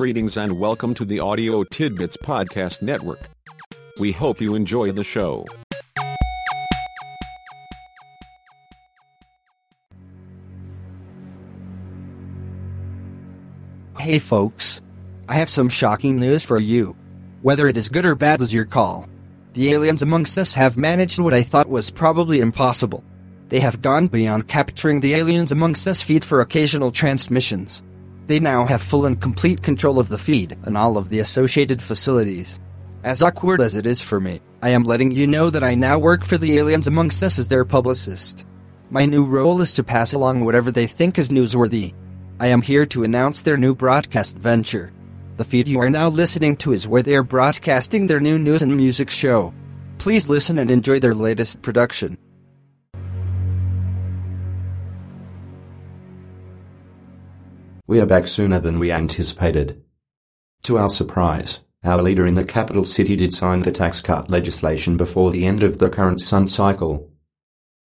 Greetings and welcome to the Audio Tidbits Podcast Network. We hope you enjoy the show. Hey folks. I have some shocking news for you. Whether it is good or bad is your call. The aliens amongst us have managed what I thought was probably impossible. They have gone beyond capturing the aliens amongst us feed for occasional transmissions. They now have full and complete control of the feed and all of the associated facilities. As awkward as it is for me, I am letting you know that I now work for the aliens amongst us as their publicist. My new role is to pass along whatever they think is newsworthy. I am here to announce their new broadcast venture. The feed you are now listening to is where they are broadcasting their new news and music show. Please listen and enjoy their latest production. We are back sooner than we anticipated. To our surprise, our leader in the capital city did sign the tax cut legislation before the end of the current sun cycle.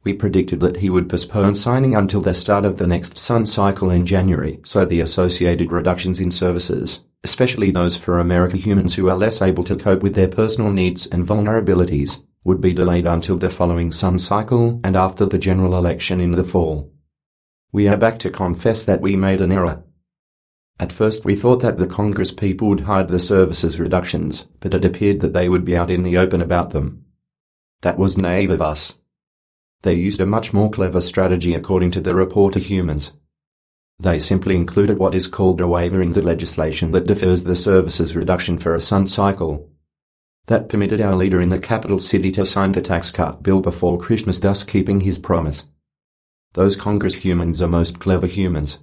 We predicted that he would postpone signing until the start of the next sun cycle in January, so the associated reductions in services, especially those for American humans who are less able to cope with their personal needs and vulnerabilities, would be delayed until the following sun cycle and after the general election in the fall. We are back to confess that we made an error. At first we thought that the Congress people would hide the services reductions, but it appeared that they would be out in the open about them. That was naive of us. They used a much more clever strategy according to the report of humans. They simply included what is called a waiver in the legislation that defers the services reduction for a sun cycle. That permitted our leader in the capital city to sign the tax cut bill before Christmas thus keeping his promise. Those Congress humans are most clever humans.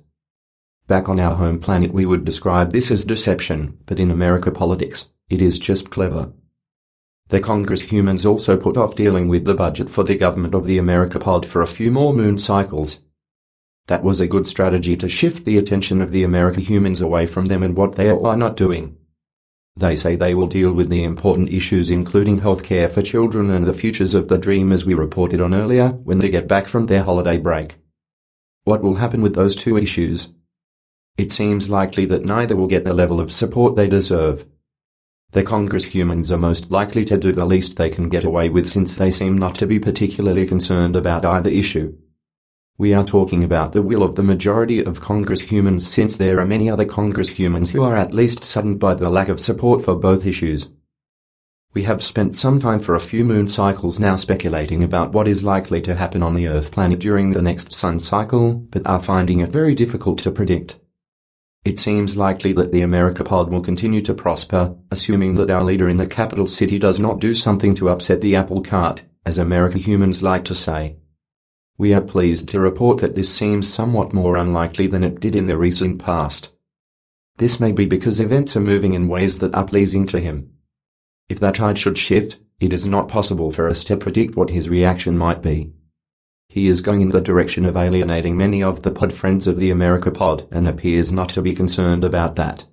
Back on our home planet we would describe this as deception, but in America politics, it is just clever. The Congress humans also put off dealing with the budget for the government of the America pod for a few more moon cycles. That was a good strategy to shift the attention of the America humans away from them and what they are not doing. They say they will deal with the important issues including health care for children and the futures of the dream as we reported on earlier when they get back from their holiday break. What will happen with those two issues? It seems likely that neither will get the level of support they deserve. The Congress humans are most likely to do the least they can get away with since they seem not to be particularly concerned about either issue. We are talking about the will of the majority of Congress humans since there are many other Congress humans who are at least saddened by the lack of support for both issues. We have spent some time for a few moon cycles now speculating about what is likely to happen on the Earth planet during the next sun cycle, but are finding it very difficult to predict. It seems likely that the America pod will continue to prosper, assuming that our leader in the capital city does not do something to upset the apple cart, as America humans like to say. We are pleased to report that this seems somewhat more unlikely than it did in the recent past. This may be because events are moving in ways that are pleasing to him. If that tide should shift, it is not possible for us to predict what his reaction might be. He is going in the direction of alienating many of the pod friends of the America pod and appears not to be concerned about that.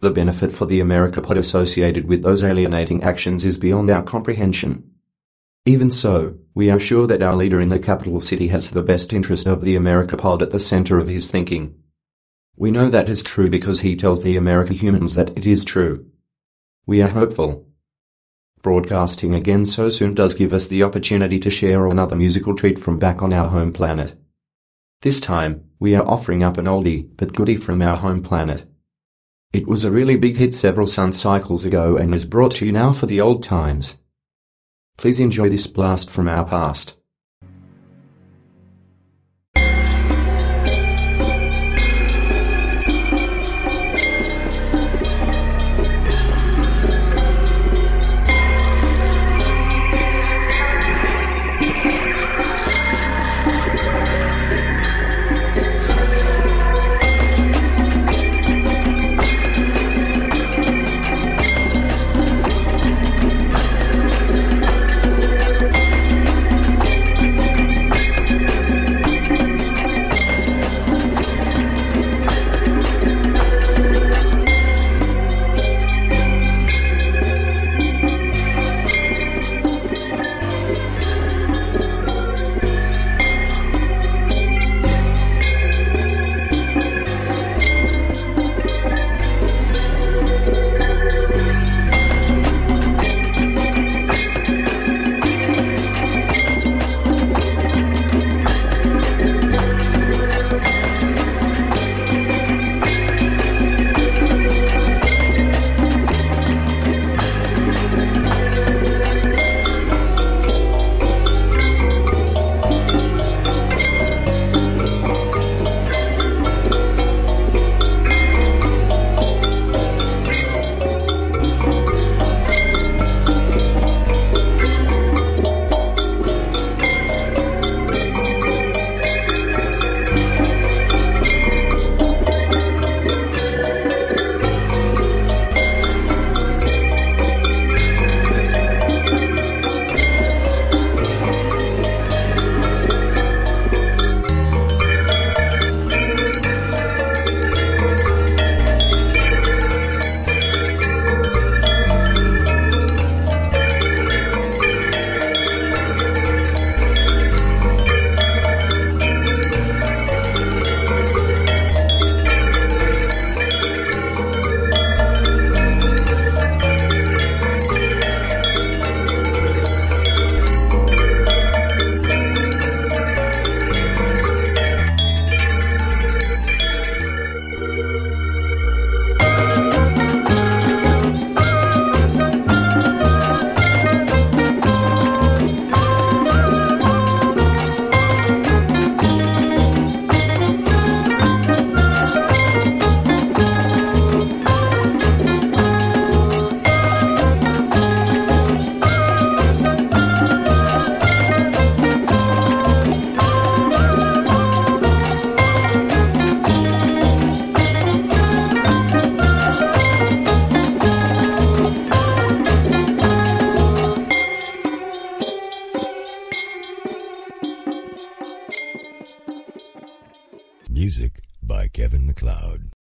The benefit for the America pod associated with those alienating actions is beyond our comprehension. Even so, we are sure that our leader in the capital city has the best interest of the America pod at the center of his thinking. We know that is true because he tells the America humans that it is true. We are hopeful Broadcasting again so soon does give us the opportunity to share another musical treat from back on our home planet. This time, we are offering up an oldie but goodie from our home planet. It was a really big hit several sun cycles ago and is brought to you now for the old times. Please enjoy this blast from our past.